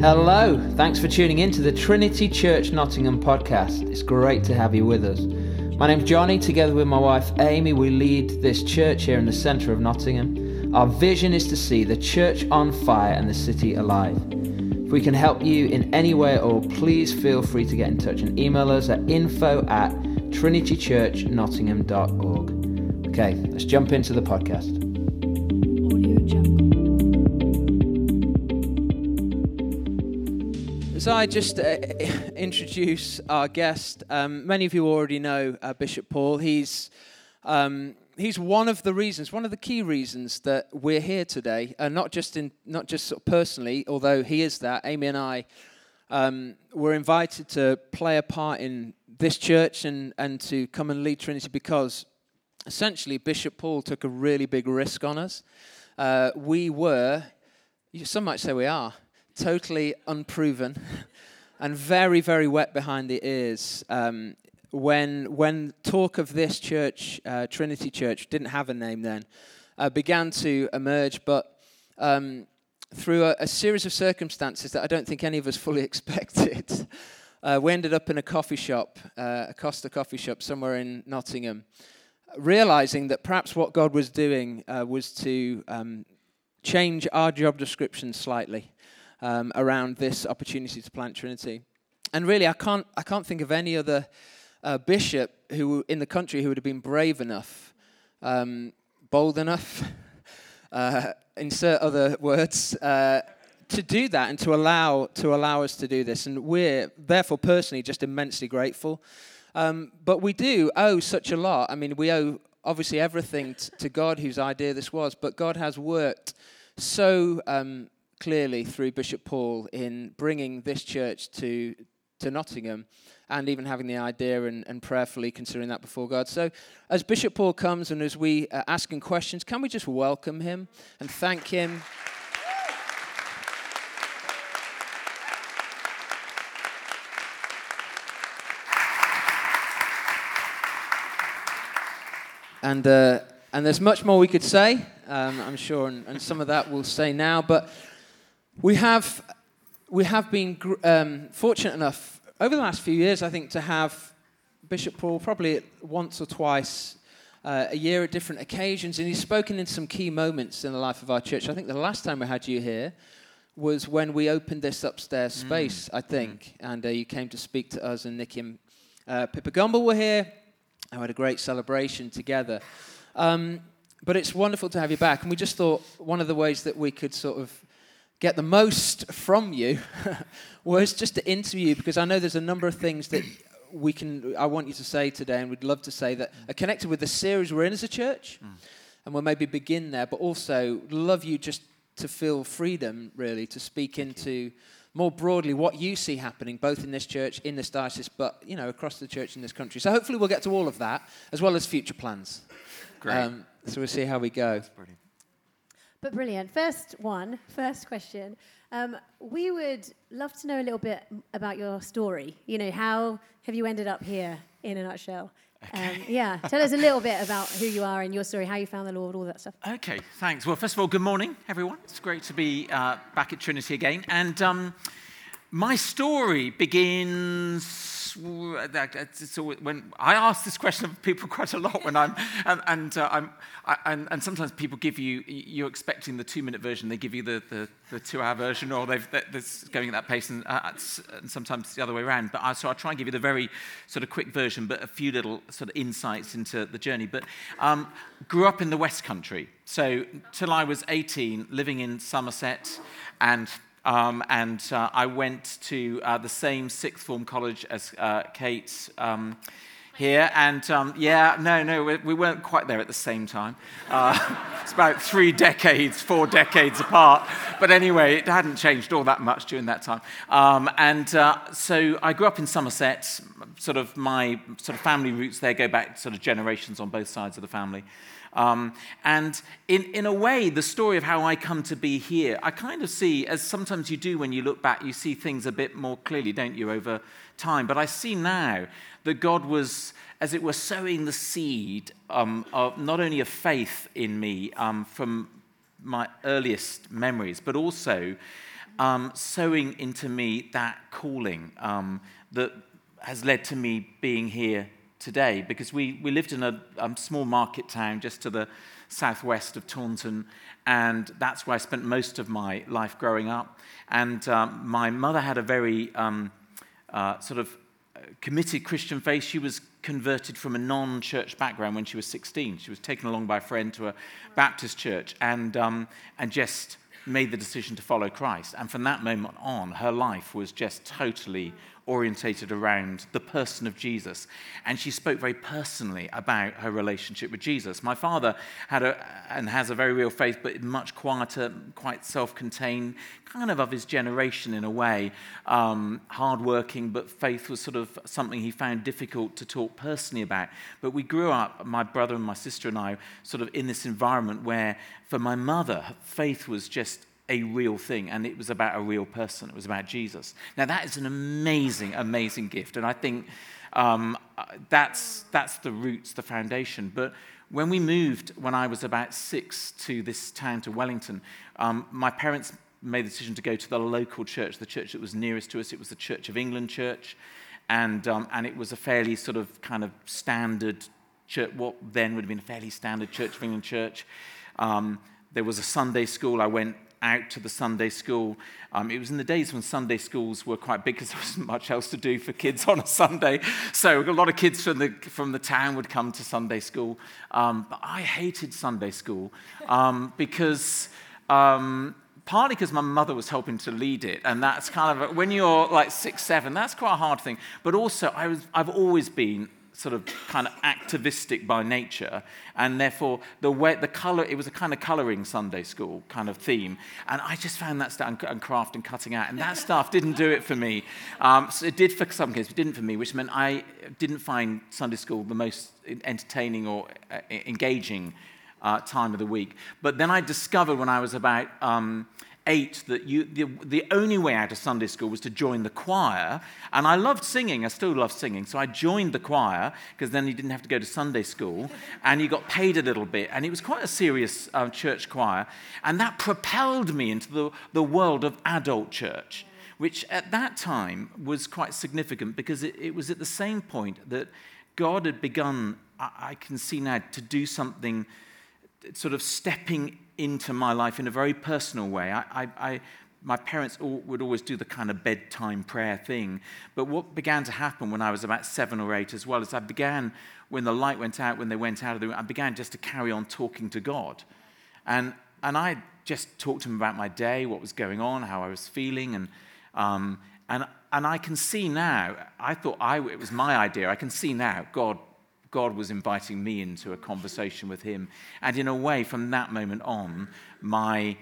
Hello, thanks for tuning in to the Trinity Church Nottingham podcast. It's great to have you with us. My name's Johnny. Together with my wife Amy, we lead this church here in the centre of Nottingham. Our vision is to see the church on fire and the city alive. If we can help you in any way at all, please feel free to get in touch and email us at info at trinitychurchnottingham.org. Okay, let's jump into the podcast. As I just uh, introduce our guest, um, many of you already know uh, Bishop Paul. He's um, he's one of the reasons, one of the key reasons that we're here today, uh, not just in not just sort of personally, although he is that. Amy and I um, were invited to play a part in this church and and to come and lead Trinity because essentially Bishop Paul took a really big risk on us. Uh, we were, some might say we are totally unproven and very, very wet behind the ears. Um, when, when talk of this church, uh, Trinity Church, didn't have a name then, uh, began to emerge, but um, through a, a, series of circumstances that I don't think any of us fully expected, uh, we ended up in a coffee shop, uh, a Costa coffee shop somewhere in Nottingham, realizing that perhaps what God was doing uh, was to um, change our job description slightly um, around this opportunity to plant Trinity. And really, I can't, I can't think of any other uh, bishop who in the country who would have been brave enough, um, bold enough, uh, insert other words, uh, to do that and to allow, to allow us to do this. And we're therefore personally just immensely grateful. Um, but we do owe such a lot. I mean, we owe obviously everything t- to God, whose idea this was, but God has worked so um, clearly through Bishop Paul in bringing this church to, to Nottingham and even having the idea and, and prayerfully considering that before God. So, as Bishop Paul comes and as we are asking questions, can we just welcome him and thank him? And, uh, and there's much more we could say, um, I'm sure, and, and some of that we'll say now. But we have, we have been um, fortunate enough over the last few years, I think, to have Bishop Paul probably once or twice uh, a year at different occasions, and he's spoken in some key moments in the life of our church. I think the last time we had you here was when we opened this upstairs mm. space, mm. I think, mm. and uh, you came to speak to us, and Nicky and uh, Pippa Gumbel were here. and we had a great celebration together. Um, but it's wonderful to have you back, and we just thought one of the ways that we could sort of get the most from you was just to interview you because I know there's a number of things that we can I want you to say today and we'd love to say that are connected with the series we're in as a church. Mm. And we'll maybe begin there, but also love you just to feel freedom really to speak into more broadly what you see happening both in this church, in this diocese, but you know, across the church in this country. So hopefully we'll get to all of that, as well as future plans. Great. Um, so we'll see how we go. But brilliant. First one, first question. Um, we would love to know a little bit about your story. You know, how have you ended up here in a nutshell? Okay. Um, yeah, tell us a little bit about who you are and your story, how you found the Lord, all that stuff. Okay, thanks. Well, first of all, good morning, everyone. It's great to be uh, back at Trinity again. And um, my story begins so when I ask this question of people quite a lot when I'm and and, uh, I'm I, and, and, sometimes people give you you're expecting the two minute version they give you the, the, the two hour version or they've that's going at that pace and, uh, and, sometimes the other way around. But I, so I try and give you the very sort of quick version but a few little sort of insights into the journey. But um, grew up in the West Country. So till I was 18 living in Somerset and um, and uh, I went to uh, the same sixth form college as uh, Kate um, here. And um, yeah, no, no, we, we, weren't quite there at the same time. Uh, it's about three decades, four decades apart. But anyway, it hadn't changed all that much during that time. Um, and uh, so I grew up in Somerset. Sort of my sort of family roots there go back sort of generations on both sides of the family. Um, and in, in a way, the story of how I come to be here, I kind of see, as sometimes you do when you look back, you see things a bit more clearly, don't you, over time. But I see now that God was, as it were, sowing the seed um, of not only of faith in me um, from my earliest memories, but also um, sowing into me that calling um, that has led to me being here today because we, we lived in a um, small market town just to the southwest of Taunton, and that's where I spent most of my life growing up. And um, my mother had a very um, uh, sort of committed Christian faith. She was converted from a non church background when she was 16. She was taken along by a friend to a Baptist church and, um, and just made the decision to follow Christ. And from that moment on, her life was just totally orientated around the person of Jesus. And she spoke very personally about her relationship with Jesus. My father had a, and has a very real faith, but much quieter, quite self contained, kind of of his generation in a way. Um, hardworking, but faith was sort of something he found difficult to talk personally about. But we grew up, my brother and my sister and I, sort of in this environment where, for my mother, faith was just a real thing, and it was about a real person. It was about Jesus. Now, that is an amazing, amazing gift, and I think um, that's, that's the roots, the foundation. But when we moved, when I was about six, to this town, to Wellington, um, my parents made the decision to go to the local church, the church that was nearest to us. It was the Church of England church, and, um, and it was a fairly sort of kind of standard church, what then would have been a fairly standard Church of England church. Um, there was a Sunday school. I went out to the Sunday school. Um, it was in the days when Sunday schools were quite big because there wasn't much else to do for kids on a Sunday. So a lot of kids from the, from the town would come to Sunday school. Um, but I hated Sunday school um, because. Um, partly because my mother was helping to lead it, and that's kind of when you're like six, seven, that's quite a hard thing. But also, I was, I've always been sort of kind of activistic by nature, and therefore the way the color it was a kind of coloring Sunday school kind of theme, and I just found that stuff and craft and cutting out, and that stuff didn't do it for me. Um, so it did for some kids, but didn't for me, which meant I didn't find Sunday school the most entertaining or uh, engaging uh, time of the week. But then I discovered when I was about um, eight that you, the, the only way out of Sunday school was to join the choir. And I loved singing, I still love singing. So I joined the choir because then you didn't have to go to Sunday school and you got paid a little bit. And it was quite a serious uh, church choir. And that propelled me into the, the world of adult church, which at that time was quite significant because it, it was at the same point that God had begun, I, I can see now, to do something sort of stepping into my life in a very personal way. I, I, I, my parents all, would always do the kind of bedtime prayer thing. But what began to happen when I was about seven or eight as well is I began, when the light went out, when they went out of the room, I began just to carry on talking to God. And, and I just talked to him about my day, what was going on, how I was feeling. And, um, and, and I can see now, I thought I, it was my idea. I can see now God God was inviting me into a conversation with him. And in a way, from that moment on, my,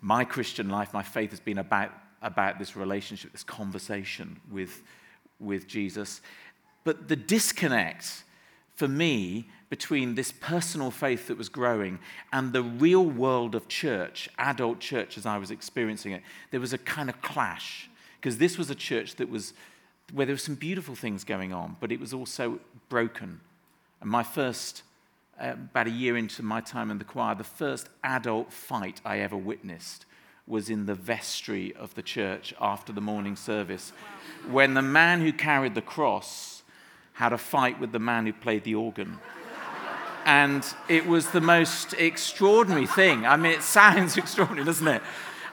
my Christian life, my faith has been about, about this relationship, this conversation with, with Jesus. But the disconnect for me between this personal faith that was growing and the real world of church, adult church as I was experiencing it, there was a kind of clash. Because this was a church that was where there were some beautiful things going on, but it was also broken and my first, uh, about a year into my time in the choir, the first adult fight I ever witnessed was in the vestry of the church after the morning service, wow. when the man who carried the cross had a fight with the man who played the organ. and it was the most extraordinary thing. I mean, it sounds extraordinary, doesn't it?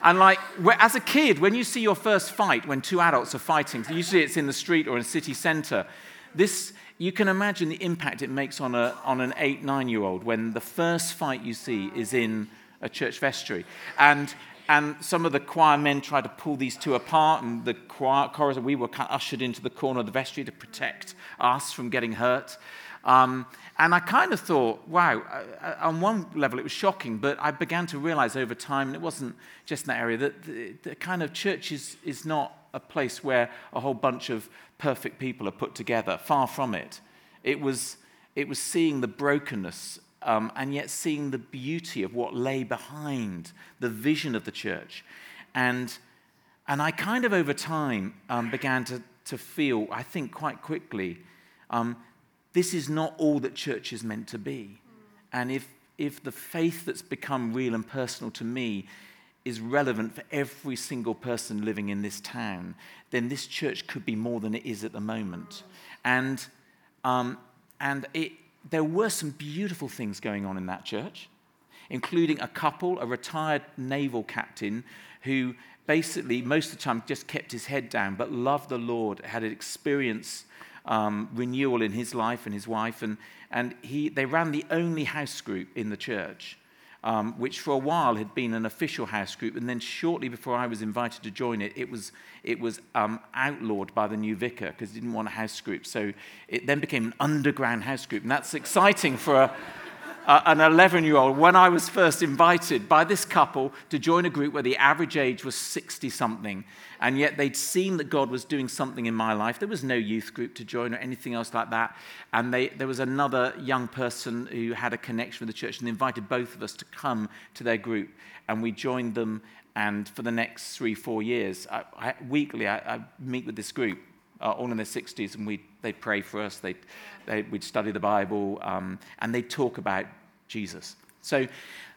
And like, as a kid, when you see your first fight, when two adults are fighting, usually it's in the street or in a city center, this, you can imagine the impact it makes on, a, on an eight, nine year old when the first fight you see is in a church vestry. And, and some of the choir men try to pull these two apart, and the choir, chorus, we were kind of ushered into the corner of the vestry to protect us from getting hurt. Um, and I kind of thought, wow, uh, uh, on one level it was shocking, but I began to realize over time, and it wasn't just in that area, that the, the kind of church is, is not a place where a whole bunch of perfect people are put together. Far from it. It was, it was seeing the brokenness um, and yet seeing the beauty of what lay behind the vision of the church. And, and I kind of over time um, began to, to feel, I think quite quickly, um, this is not all that church is meant to be. And if, if the faith that's become real and personal to me is relevant for every single person living in this town, then this church could be more than it is at the moment. And, um, and it, there were some beautiful things going on in that church, including a couple, a retired naval captain who basically most of the time just kept his head down but loved the Lord, had an experience um, renewal in his life and his wife, and, and he, they ran the only house group in the church um, which for a while had been an official house group, and then shortly before I was invited to join it, it was, it was um, outlawed by the new vicar because he didn't want a house group. So it then became an underground house group, and that's exciting for a uh, an 11 year old when I was first invited by this couple to join a group where the average age was 60 something. And yet they'd seen that God was doing something in my life. There was no youth group to join or anything else like that. And they, there was another young person who had a connection with the church, and they invited both of us to come to their group. And we joined them. And for the next three, four years, I, I, weekly, I, I meet with this group uh, all in their 60s, and we, they'd pray for us, they'd, they, we'd study the Bible, um, and they'd talk about Jesus. So,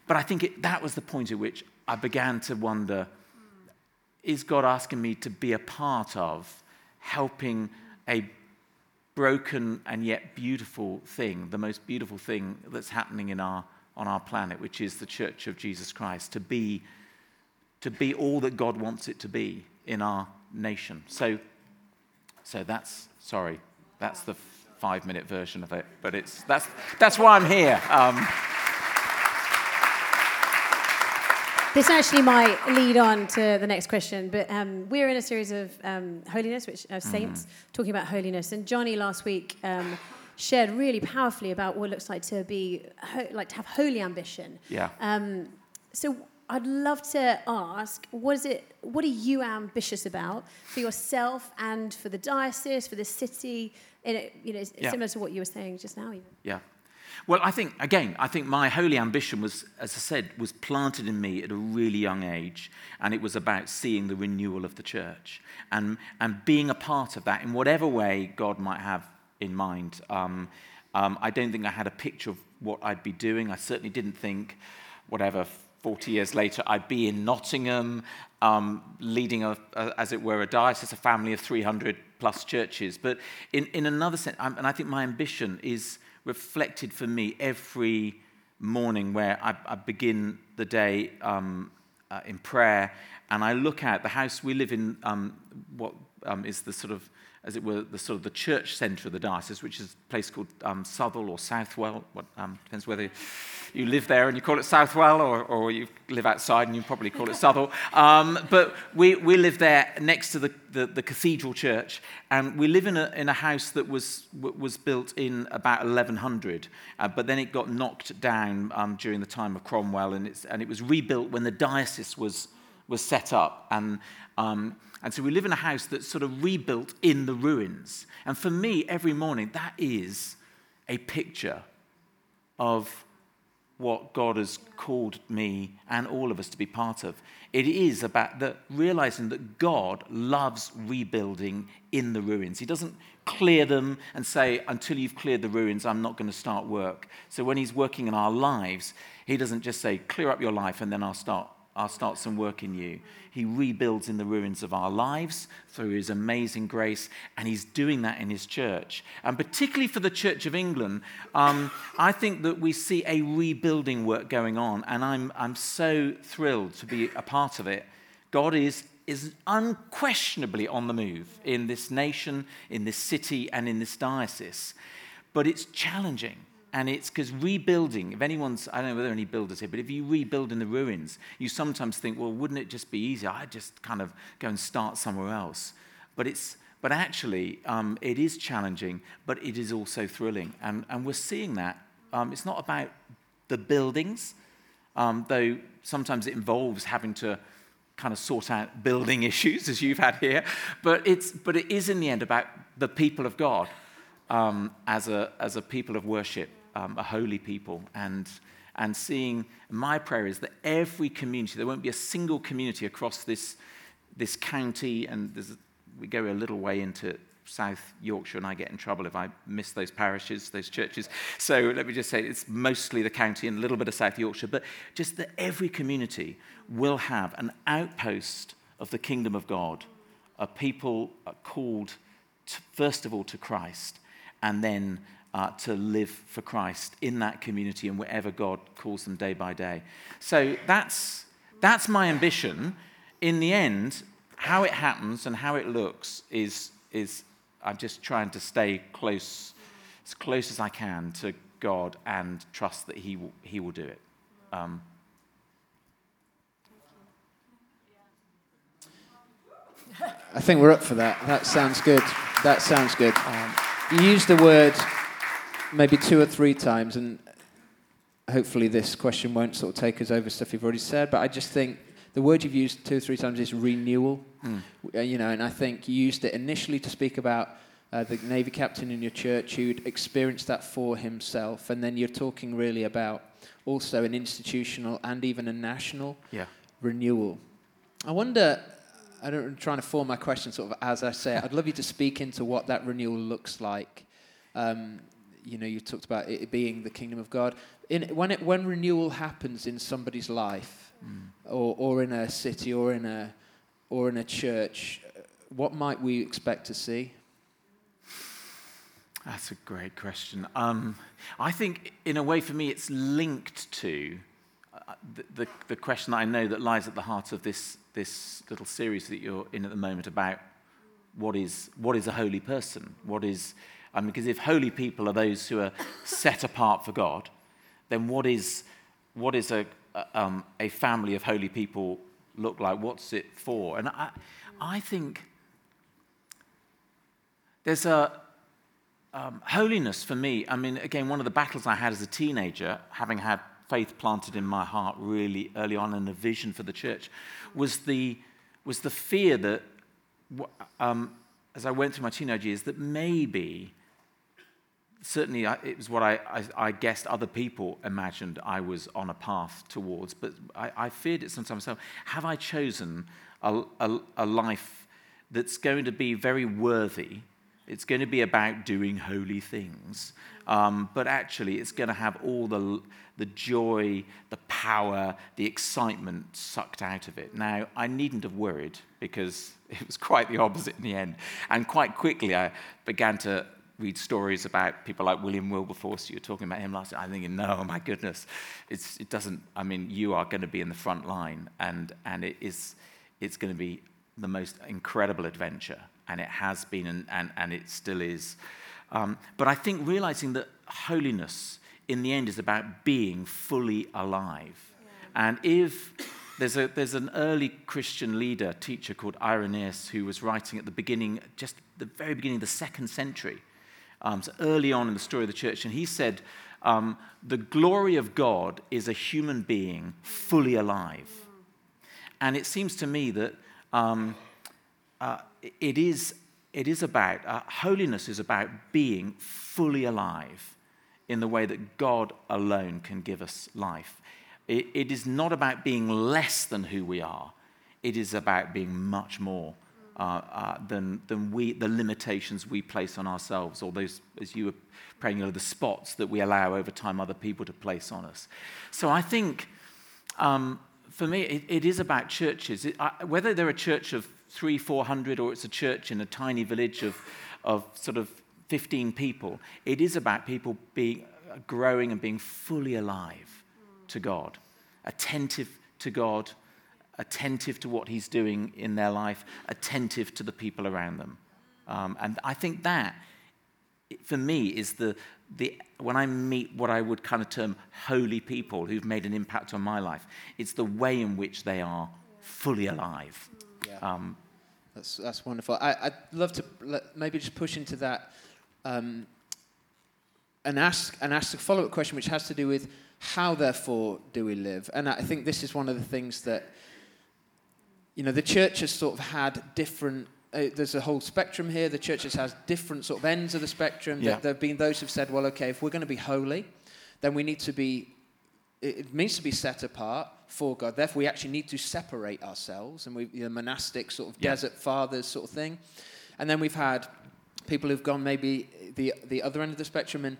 but I think it, that was the point at which I began to wonder is God asking me to be a part of helping a broken and yet beautiful thing, the most beautiful thing that's happening in our, on our planet, which is the Church of Jesus Christ, to be, to be all that God wants it to be in our nation. So so that's, sorry, that's the five minute version of it, but it's, that's, that's why I'm here. Um, This actually might lead on to the next question, but um, we're in a series of um, holiness, which of mm-hmm. saints, mm. talking about holiness. And Johnny last week um, shared really powerfully about what it looks like to be ho- like to have holy ambition. Yeah. Um, so I'd love to ask, what is it? What are you ambitious about for yourself and for the diocese, for the city? It, you know, yeah. similar to what you were saying just now. Even. Yeah. Well, I think again, I think my holy ambition was, as I said, was planted in me at a really young age, and it was about seeing the renewal of the church and and being a part of that in whatever way God might have in mind. Um, um, I don't think I had a picture of what I'd be doing. I certainly didn't think, whatever 40 years later, I'd be in Nottingham, um, leading, a, a, as it were, a diocese, a family of 300 plus churches. But in, in another sense, and I think my ambition is reflected for me every morning where I, I begin the day um, uh, in prayer and I look at the house we live in, um, what um, is the sort of as it were, the sort of the church centre of the diocese, which is a place called um, Southwell or Southwell. What, um, depends whether you live there and you call it Southwell, or, or you live outside and you probably call it Southwell. Um, but we, we live there next to the, the, the, cathedral church, and we live in a, in a house that was, was built in about 1100, uh, but then it got knocked down um, during the time of Cromwell, and, and it was rebuilt when the diocese was, was set up. And, um, and so we live in a house that's sort of rebuilt in the ruins. And for me, every morning, that is a picture of what God has called me and all of us to be part of. It is about the, realizing that God loves rebuilding in the ruins. He doesn't clear them and say, until you've cleared the ruins, I'm not going to start work. So when He's working in our lives, He doesn't just say, clear up your life and then I'll start I'll start some work in you. He rebuilds in the ruins of our lives through his amazing grace, and he's doing that in his church. And particularly for the Church of England, um, I think that we see a rebuilding work going on, and I'm, I'm so thrilled to be a part of it. God is, is unquestionably on the move in this nation, in this city, and in this diocese. But it's challenging. And it's because rebuilding, if anyone's, I don't know whether there are any builders here, but if you rebuild in the ruins, you sometimes think, well, wouldn't it just be easier? I'd just kind of go and start somewhere else. But it's, but actually, um, it is challenging, but it is also thrilling. And, and we're seeing that. Um, it's not about the buildings, um, though sometimes it involves having to kind of sort out building issues, as you've had here. But, it's, but it is, in the end, about the people of God um, as, a, as a people of worship um, a holy people and and seeing my prayer is that every community there won't be a single community across this this county and we go a little way into South Yorkshire, and I get in trouble if I miss those parishes, those churches. So let me just say it's mostly the county and a little bit of South Yorkshire, but just that every community will have an outpost of the kingdom of God, a people called, to, first of all, to Christ, and then uh, to live for Christ in that community and wherever God calls them day by day. So that's, that's my ambition. In the end, how it happens and how it looks is, is I'm just trying to stay close, as close as I can to God and trust that He will, he will do it. Um, I think we're up for that. That sounds good. That sounds good. Um, you used the word maybe two or three times, and hopefully this question won't sort of take us over stuff you've already said, but I just think the word you've used two or three times is renewal. Mm. You know, and I think you used it initially to speak about uh, the Navy captain in your church who'd experienced that for himself, and then you're talking really about also an institutional and even a national yeah. renewal. I wonder, I don't, I'm trying to form my question sort of as I say it. I'd love you to speak into what that renewal looks like. Um, you know, you talked about it being the kingdom of God. In, when, it, when renewal happens in somebody's life, mm. or, or in a city, or in a, or in a church, what might we expect to see? That's a great question. Um, I think, in a way, for me, it's linked to uh, the, the, the, question that I know that lies at the heart of this, this little series that you're in at the moment about what is, what is a holy person? What is, because if holy people are those who are set apart for God, then what is, what is a, um, a family of holy people look like? What's it for? And I, I think there's a um, holiness for me. I mean, again, one of the battles I had as a teenager, having had faith planted in my heart really early on and a vision for the church, was the, was the fear that, um, as I went through my teenage years, that maybe certainly it was what I, I, I, guessed other people imagined I was on a path towards, but I, I feared it sometimes. So, have I chosen a, a, a, life that's going to be very worthy? It's going to be about doing holy things, um, but actually, it's going to have all the, the joy, the power, the excitement sucked out of it. Now, I needn't have worried because it was quite the opposite in the end. And quite quickly, I began to read stories about people like William Wilberforce. You were talking about him last night. I'm thinking, no, my goodness, it's, it doesn't. I mean, you are going to be in the front line, and and it is, it's going to be the most incredible adventure, and it has been, and and, and it still is. Um, but I think realizing that holiness in the end is about being fully alive, yeah. and if there's, a, there's an early Christian leader, teacher called Irenaeus, who was writing at the beginning, just the very beginning of the second century um, so early on in the story of the church, and he said, um, The glory of God is a human being fully alive. And it seems to me that um, uh, it, is, it is about, uh, holiness is about being fully alive in the way that God alone can give us life. it, it is not about being less than who we are, it is about being much more uh, uh, than, than we, the limitations we place on ourselves, or those, as you were praying, you know, the spots that we allow over time other people to place on us. So I think um, for me, it, it is about churches. It, whether they're a church of three, four hundred, or it's a church in a tiny village of, of sort of 15 people, it is about people being growing and being fully alive to God, attentive to God, attentive to what he's doing in their life, attentive to the people around them. Um, and I think that, for me, is the, the, when I meet what I would kind of term holy people who've made an impact on my life, it's the way in which they are fully alive. Yeah. Um, that's, that's wonderful. I, would love to maybe just push into that um, and, ask, and ask a follow up question, which has to do with how, therefore, do we live? And I think this is one of the things that you know, the church has sort of had different. Uh, there's a whole spectrum here. The church has had different sort of ends of the spectrum. Yeah. There have been those who've said, well, okay, if we're going to be holy, then we need to be. It means to be set apart for God. Therefore, we actually need to separate ourselves, and we, you know, monastic sort of yeah. desert fathers sort of thing. And then we've had people who've gone maybe the, the other end of the spectrum. And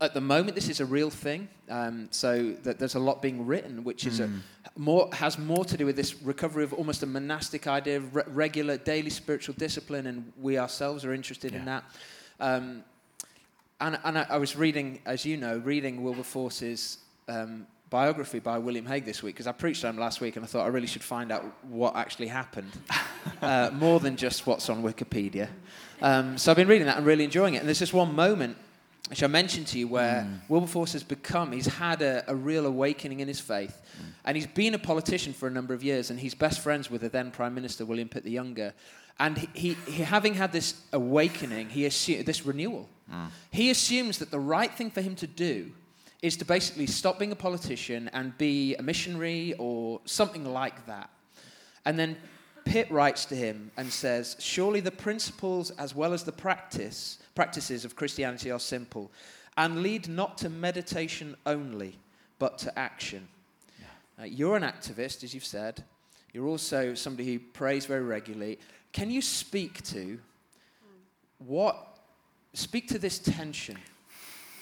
at the moment, this is a real thing. Um, so that there's a lot being written, which is a, more has more to do with this recovery of almost a monastic idea of re- regular daily spiritual discipline, and we ourselves are interested in that. Um, and and I, I was reading, as you know, reading Wilberforce's um, biography by William Hague this week because I preached on him last week, and I thought I really should find out what actually happened, uh, more than just what's on Wikipedia. Um, so I've been reading that and really enjoying it. And there's this one moment which I mentioned to you where hmm. Wilberforce has become, he's had a, a real awakening in his faith. And he's been a politician for a number of years, and he's best friends with the then Prime Minister, William Pitt the Younger. And he, he, he having had this awakening, he this renewal, hmm. he assumes that the right thing for him to do is to basically stop being a politician and be a missionary or something like that. And then Pitt writes to him and says, Surely the principles as well as the practice, practices of Christianity are simple and lead not to meditation only, but to action. Uh, you're an activist, as you've said. You're also somebody who prays very regularly. Can you speak to what, speak to this tension?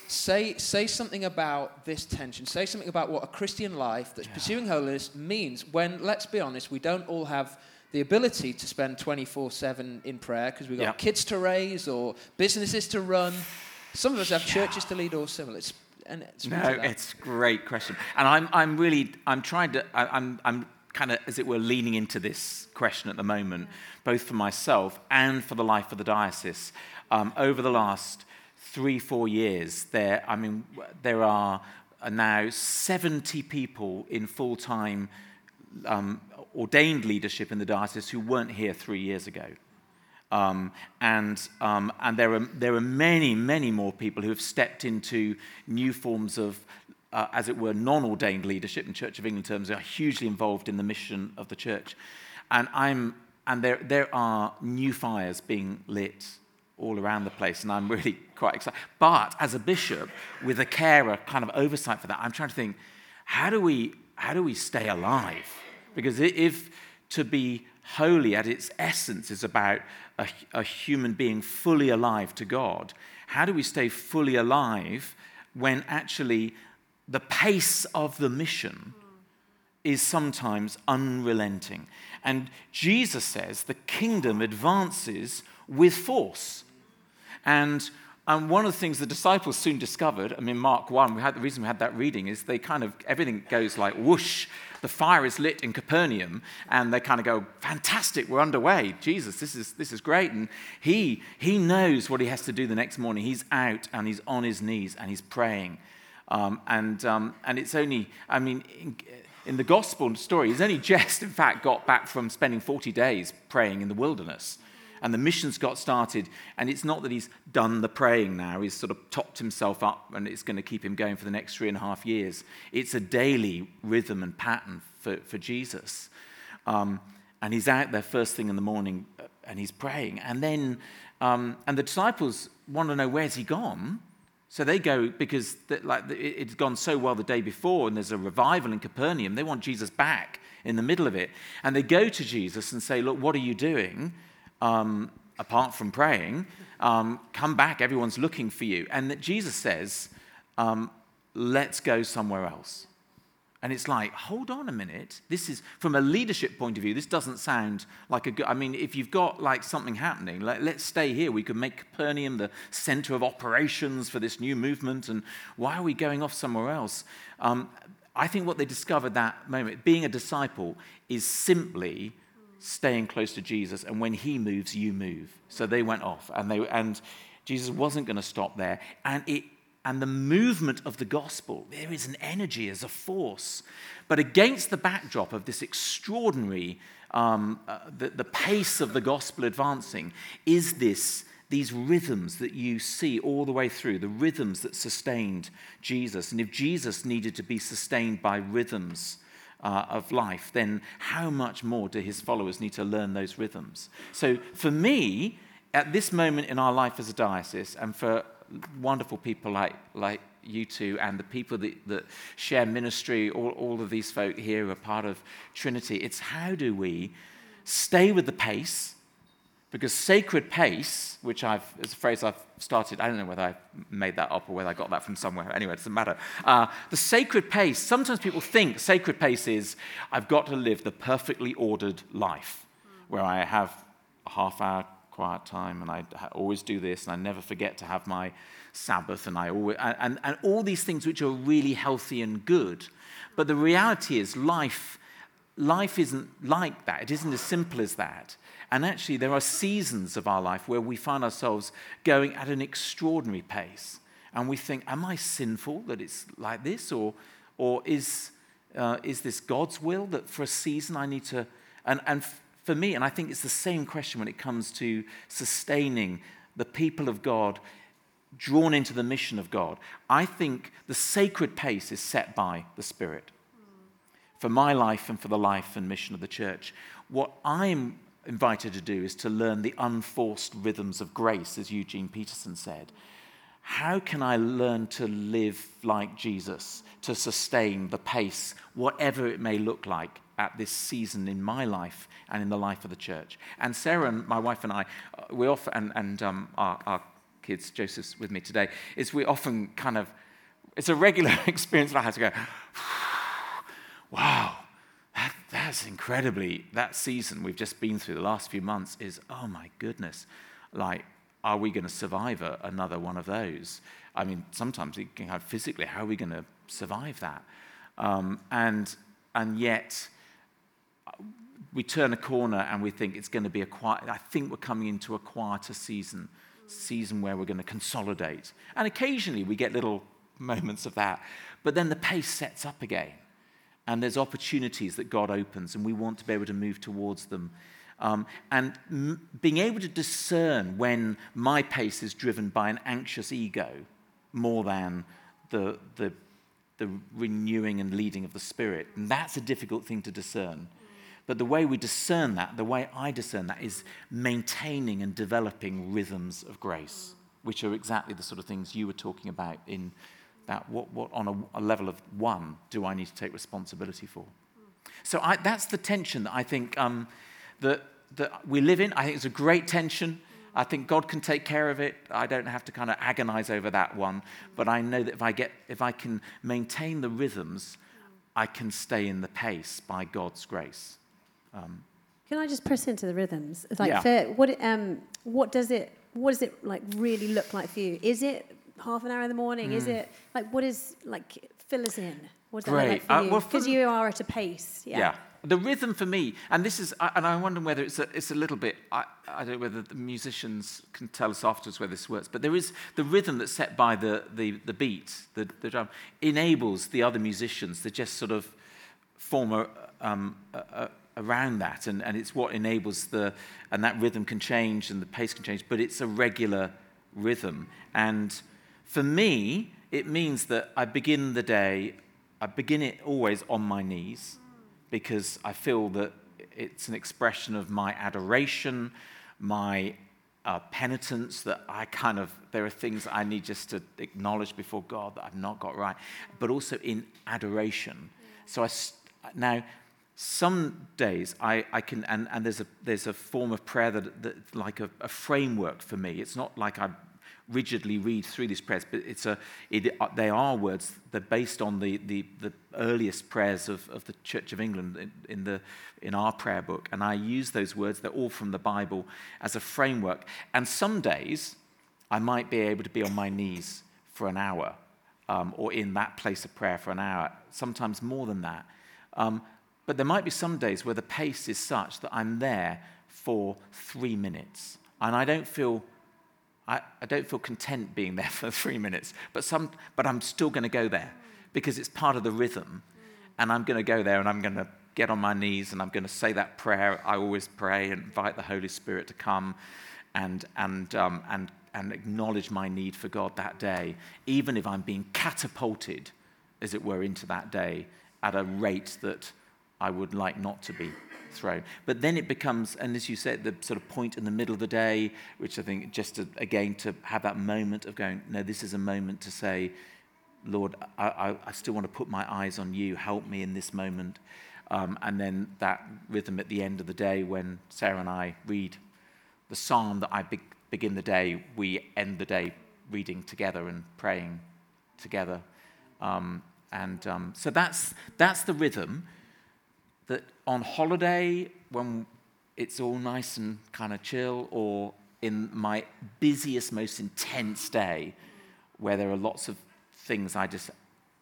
Say, say something about this tension. Say something about what a Christian life that's pursuing holiness means when, let's be honest, we don't all have the ability to spend 24 7 in prayer because we've got Yeah. kids to raise or businesses to run. Some of us have churches to lead or similar. It's, and speak No, it's a great question, and I'm I'm really I'm trying to I, I'm I'm kind of as it were leaning into this question at the moment, both for myself and for the life of the diocese. Um, over the last three four years, there I mean there are now 70 people in full time um, ordained leadership in the diocese who weren't here three years ago. Um, and um, and there, are, there are many, many more people who have stepped into new forms of, uh, as it were, non ordained leadership in Church of England terms, are hugely involved in the mission of the church. And, I'm, and there, there are new fires being lit all around the place, and I'm really quite excited. But as a bishop, with a carer kind of oversight for that, I'm trying to think how do we, how do we stay alive? Because if to be holy at its essence is about a, a human being fully alive to God, how do we stay fully alive when actually the pace of the mission is sometimes unrelenting? And Jesus says the kingdom advances with force. And um, one of the things the disciples soon discovered, I mean, Mark 1, we had, the reason we had that reading is they kind of, everything goes like whoosh, the fire is lit in Capernaum, and they kind of go, fantastic, we're underway. Jesus, this is, this is great. And he, he knows what he has to do the next morning. He's out and he's on his knees and he's praying. Um, and, um, and it's only, I mean, in, in the gospel story, he's only just, in fact, got back from spending 40 days praying in the wilderness. And the missions got started, and it's not that he's done the praying now, he's sort of topped himself up, and it's going to keep him going for the next three and a half years. It's a daily rhythm and pattern for, for Jesus. Um, and he's out there first thing in the morning, uh, and he's praying. And then, um, and the disciples want to know where's he gone. So they go because like it- it's gone so well the day before, and there's a revival in Capernaum. They want Jesus back in the middle of it, and they go to Jesus and say, "Look, what are you doing? Um, apart from praying, um, come back. Everyone's looking for you." And that Jesus says, um, "Let's go somewhere else." And it's like, hold on a minute. This is, from a leadership point of view, this doesn't sound like a good. I mean, if you've got like something happening, let, let's stay here. We could make Capernaum the center of operations for this new movement. And why are we going off somewhere else? Um, I think what they discovered that moment, being a disciple, is simply staying close to Jesus. And when he moves, you move. So they went off, and they and Jesus wasn't going to stop there. And it and the movement of the gospel, there is an energy as a force. But against the backdrop of this extraordinary, um, uh, the, the pace of the gospel advancing, is this, these rhythms that you see all the way through, the rhythms that sustained Jesus. And if Jesus needed to be sustained by rhythms, uh, of life, then how much more do his followers need to learn those rhythms? So for me, at this moment in our life as a diocese, and for wonderful people like, like you two and the people that, that share ministry, all, all of these folk here are part of Trinity, it's how do we stay with the pace, Because sacred pace, which I've, is a phrase I've started, I don't know whether I made that up or whether I got that from somewhere. Anyway, it doesn't matter. Uh, the sacred pace, sometimes people think sacred pace is I've got to live the perfectly ordered life where I have a half hour quiet time and I always do this and I never forget to have my Sabbath and I always, and, and all these things which are really healthy and good. But the reality is life, life isn't like that. It isn't as simple as that. And actually, there are seasons of our life where we find ourselves going at an extraordinary pace. And we think, Am I sinful that it's like this? Or, or is, uh, is this God's will that for a season I need to. And, and for me, and I think it's the same question when it comes to sustaining the people of God drawn into the mission of God. I think the sacred pace is set by the Spirit for my life and for the life and mission of the church. What I'm invited to do is to learn the unforced rhythms of grace, as Eugene Peterson said. How can I learn to live like Jesus, to sustain the pace, whatever it may look like at this season in my life and in the life of the church? And Sarah and my wife and I, uh, we often, and, and um, our, our kids, Joseph's with me today, is we often kind of, it's a regular experience that I have to go, wow, that's incredibly, that season we've just been through the last few months is, oh my goodness, like, are we going to survive a, another one of those? I mean, sometimes it can have physically, how are we going to survive that? Um, and, and yet, we turn a corner and we think it's going to be a quiet, I think we're coming into a quieter season, season where we're going to consolidate. And occasionally we get little moments of that. But then the pace sets up again and there's opportunities that God opens, and we want to be able to move towards them. Um, and m- being able to discern when my pace is driven by an anxious ego more than the, the, the renewing and leading of the Spirit. And that's a difficult thing to discern. But the way we discern that, the way I discern that, is maintaining and developing rhythms of grace, which are exactly the sort of things you were talking about in that what, what on a, a, level of one do I need to take responsibility for? So I, that's the tension that I think um, that, that we live in. I think it's a great tension. I think God can take care of it. I don't have to kind of agonize over that one. But I know that if I, get, if I can maintain the rhythms, I can stay in the pace by God's grace. Um, can I just press into the rhythms? Like, yeah. for, what, um, what does it what does it like really look like for you? Is it half an hour in the morning? Mm. Is it like what is like fill us in? What's that Great. like for uh, you? Because well, you are at a pace. Yeah. yeah. The rhythm for me, and this is, and I wonder whether it's a, it's a little bit, I, I don't know whether the musicians can tell us afterwards where this works, but there is the rhythm that's set by the, the, the beat, the, the drum, enables the other musicians to just sort of form a, um, a, a around that, and, and it's what enables the, and that rhythm can change and the pace can change, but it's a regular rhythm. And for me, it means that I begin the day, I begin it always on my knees because I feel that it's an expression of my adoration, my uh, penitence, that I kind of, there are things I need just to acknowledge before God that I've not got right, but also in adoration. So I, now, some days I, I can, and, and there's, a, there's a form of prayer that, that like a, a framework for me. It's not like I rigidly read through these prayers, but it's a, it, uh, they are words that are based on the, the, the earliest prayers of, of the Church of England in, in, the, in our prayer book. And I use those words, they're all from the Bible, as a framework. And some days I might be able to be on my knees for an hour um, or in that place of prayer for an hour, sometimes more than that. Um, but there might be some days where the pace is such that I'm there for three minutes and I don't feel I, I don't feel content being there for three minutes, but, some, but I'm still going to go there because it's part of the rhythm. And I'm going to go there and I'm going to get on my knees and I'm going to say that prayer I always pray and invite the Holy Spirit to come and, and, um, and, and acknowledge my need for God that day, even if I'm being catapulted, as it were, into that day at a rate that I would like not to be thrown. But then it becomes, and as you said, the sort of point in the middle of the day, which I think just to, again to have that moment of going, no, this is a moment to say, Lord, I, I, I still want to put my eyes on you. Help me in this moment. Um, and then that rhythm at the end of the day when Sarah and I read the psalm that I be- begin the day, we end the day reading together and praying together. Um, and um, so that's, that's the rhythm that on holiday, when it's all nice and kind of chill, or in my busiest, most intense day, where there are lots of things I just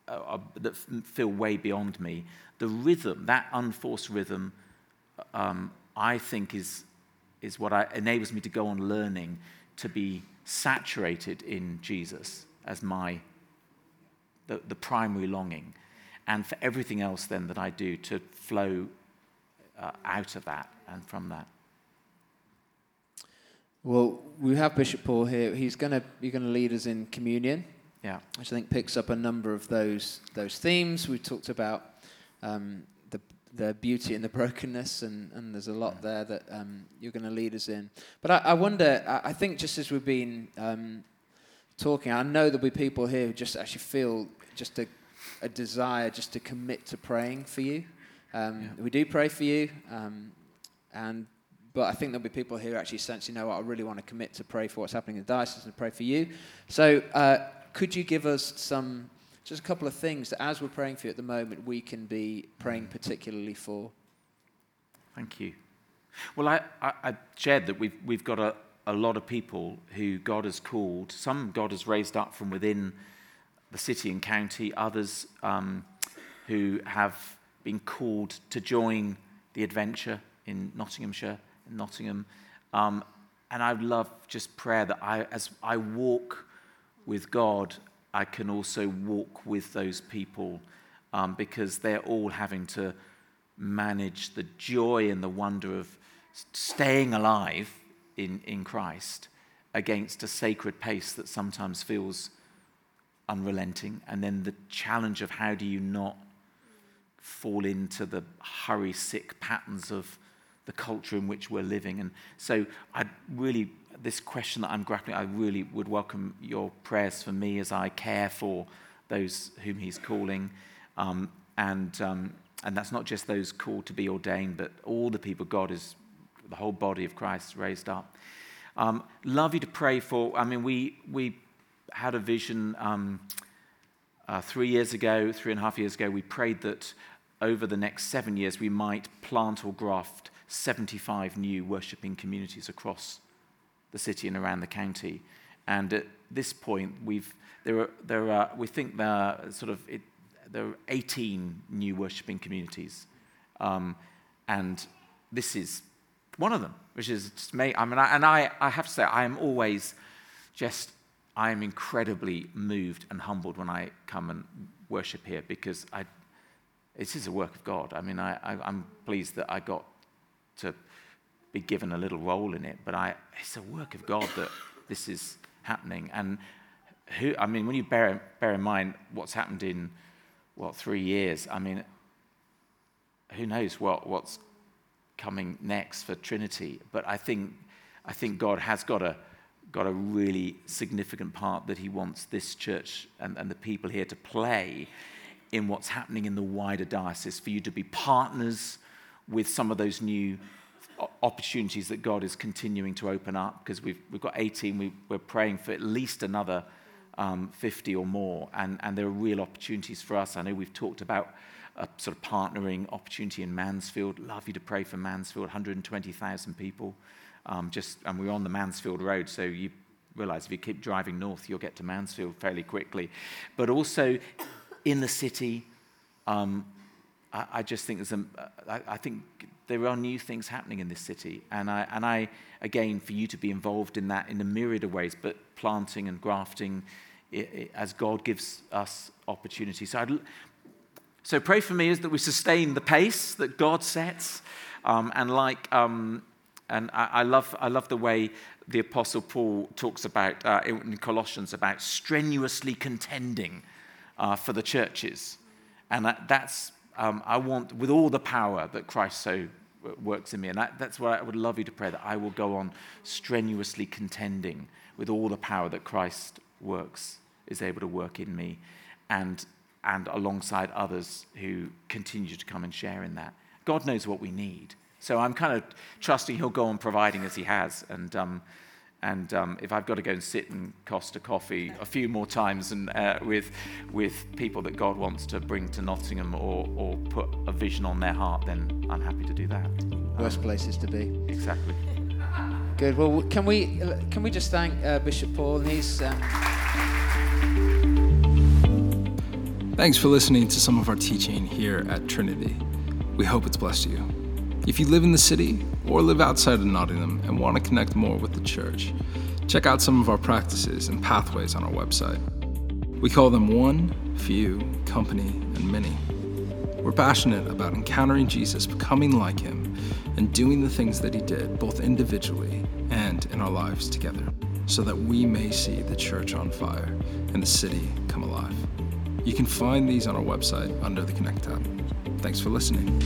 uh, uh that feel way beyond me, the rhythm, that unforced rhythm, um, I think is, is what I, enables me to go on learning to be saturated in Jesus as my the, the primary longing, and for everything else then that I do to flow uh, out of that and from that. Well, we have Bishop Paul here. He's going to you're going to lead us in communion. Yeah. Which I think picks up a number of those those themes We've talked about. Um, the the beauty and the brokenness, and, and there's a lot there that um, you're going to lead us in. But I, I wonder, I, I, think just as we've been um, talking, I know there'll be people here who just actually feel just a, a desire just to commit to praying for you. Um, yeah. We do pray for you, um, and but I think there'll be people here who actually sense, you know what, I really want to commit to pray for what's happening in the diocese and pray for you. So, uh, could you give us some, just a couple of things that as we're praying for you at the moment, we can be praying particularly for? Thank you. Well, I, I, I shared that we've, we've got a, a lot of people who God has called. Some God has raised up from within the city and county, others um, who have been called to join the adventure in Nottinghamshire, in Nottingham. Um, and I love just prayer that I, as I walk with God, I can also walk with those people um, because they're all having to manage the joy and the wonder of staying alive in, in Christ against a sacred pace that sometimes feels unrelenting. And then the challenge of how do you not fall into the hurry sick patterns of the culture in which we're living. And so I really, this question that I'm grappling, I really would welcome your prayers for me as I care for those whom he's calling. Um, and, um, and that's not just those called to be ordained, but all the people God is, the whole body of Christ raised up. Um, love you to pray for. I mean, we, we had a vision um, uh, three years ago, three and a half years ago. We prayed that over the next seven years we might plant or graft 75 new worshipping communities across the city and around the county. And at this point, we've, there are, there are, we think there are sort of it, there are 18 new worshipping communities. Um, and this is one of them, which is just me. I mean, I, and I, I have to say, I am always just I am incredibly moved and humbled when I come and worship here because I, it is a work of God. I mean, I, am pleased that I got to be given a little role in it, but I, it's a work of God that this is happening. And who, I mean, when you bear, bear in mind what's happened in, what, three years, I mean, who knows what, what's coming next for Trinity. But I think, I think God has got a, got a really significant part that he wants this church and, and the people here to play in what's happening in the wider diocese, for you to be partners with some of those new opportunities that God is continuing to open up, because we've, we've got 18, we, are praying for at least another um, 50 or more, and, and there are real opportunities for us. I know we've talked about a sort of partnering opportunity in Mansfield. Love you to pray for Mansfield, 120,000 people. Um, just, and we're on the Mansfield Road, so you realize if you keep driving north, you'll get to Mansfield fairly quickly. But also in the city, um, I, I, just think there's a, I, I think there are new things happening in this city. And I, and I, again, for you to be involved in that in a myriad of ways, but planting and grafting it, it, as God gives us opportunity. So, I'd, so pray for me is that we sustain the pace that God sets. Um, and like um, and I, I, love, I love the way the Apostle Paul talks about uh, in Colossians about strenuously contending uh, for the churches. And that, that's, um, I want, with all the power that Christ so works in me. And that, that's what I would love you to pray that I will go on strenuously contending with all the power that Christ works, is able to work in me, and, and alongside others who continue to come and share in that. God knows what we need. So I'm kind of trusting He'll go on providing as He has. And, um, and um, if I've got to go and sit in Costa Coffee a few more times and uh, with, with people that God wants to bring to Nottingham or, or put a vision on their heart, then I'm happy to do that. Worst places to be. Exactly. Good. Well, can we can we just thank uh, Bishop Paul and he's. Um... Thanks for listening to some of our teaching here at Trinity. We hope it's blessed you. If you live in the city or live outside of Nottingham and want to connect more with the church, check out some of our practices and pathways on our website. We call them one, few, company, and many. We're passionate about encountering Jesus, becoming like him, and doing the things that he did, both individually and in our lives together, so that we may see the church on fire and the city come alive. You can find these on our website under the Connect tab. Thanks for listening.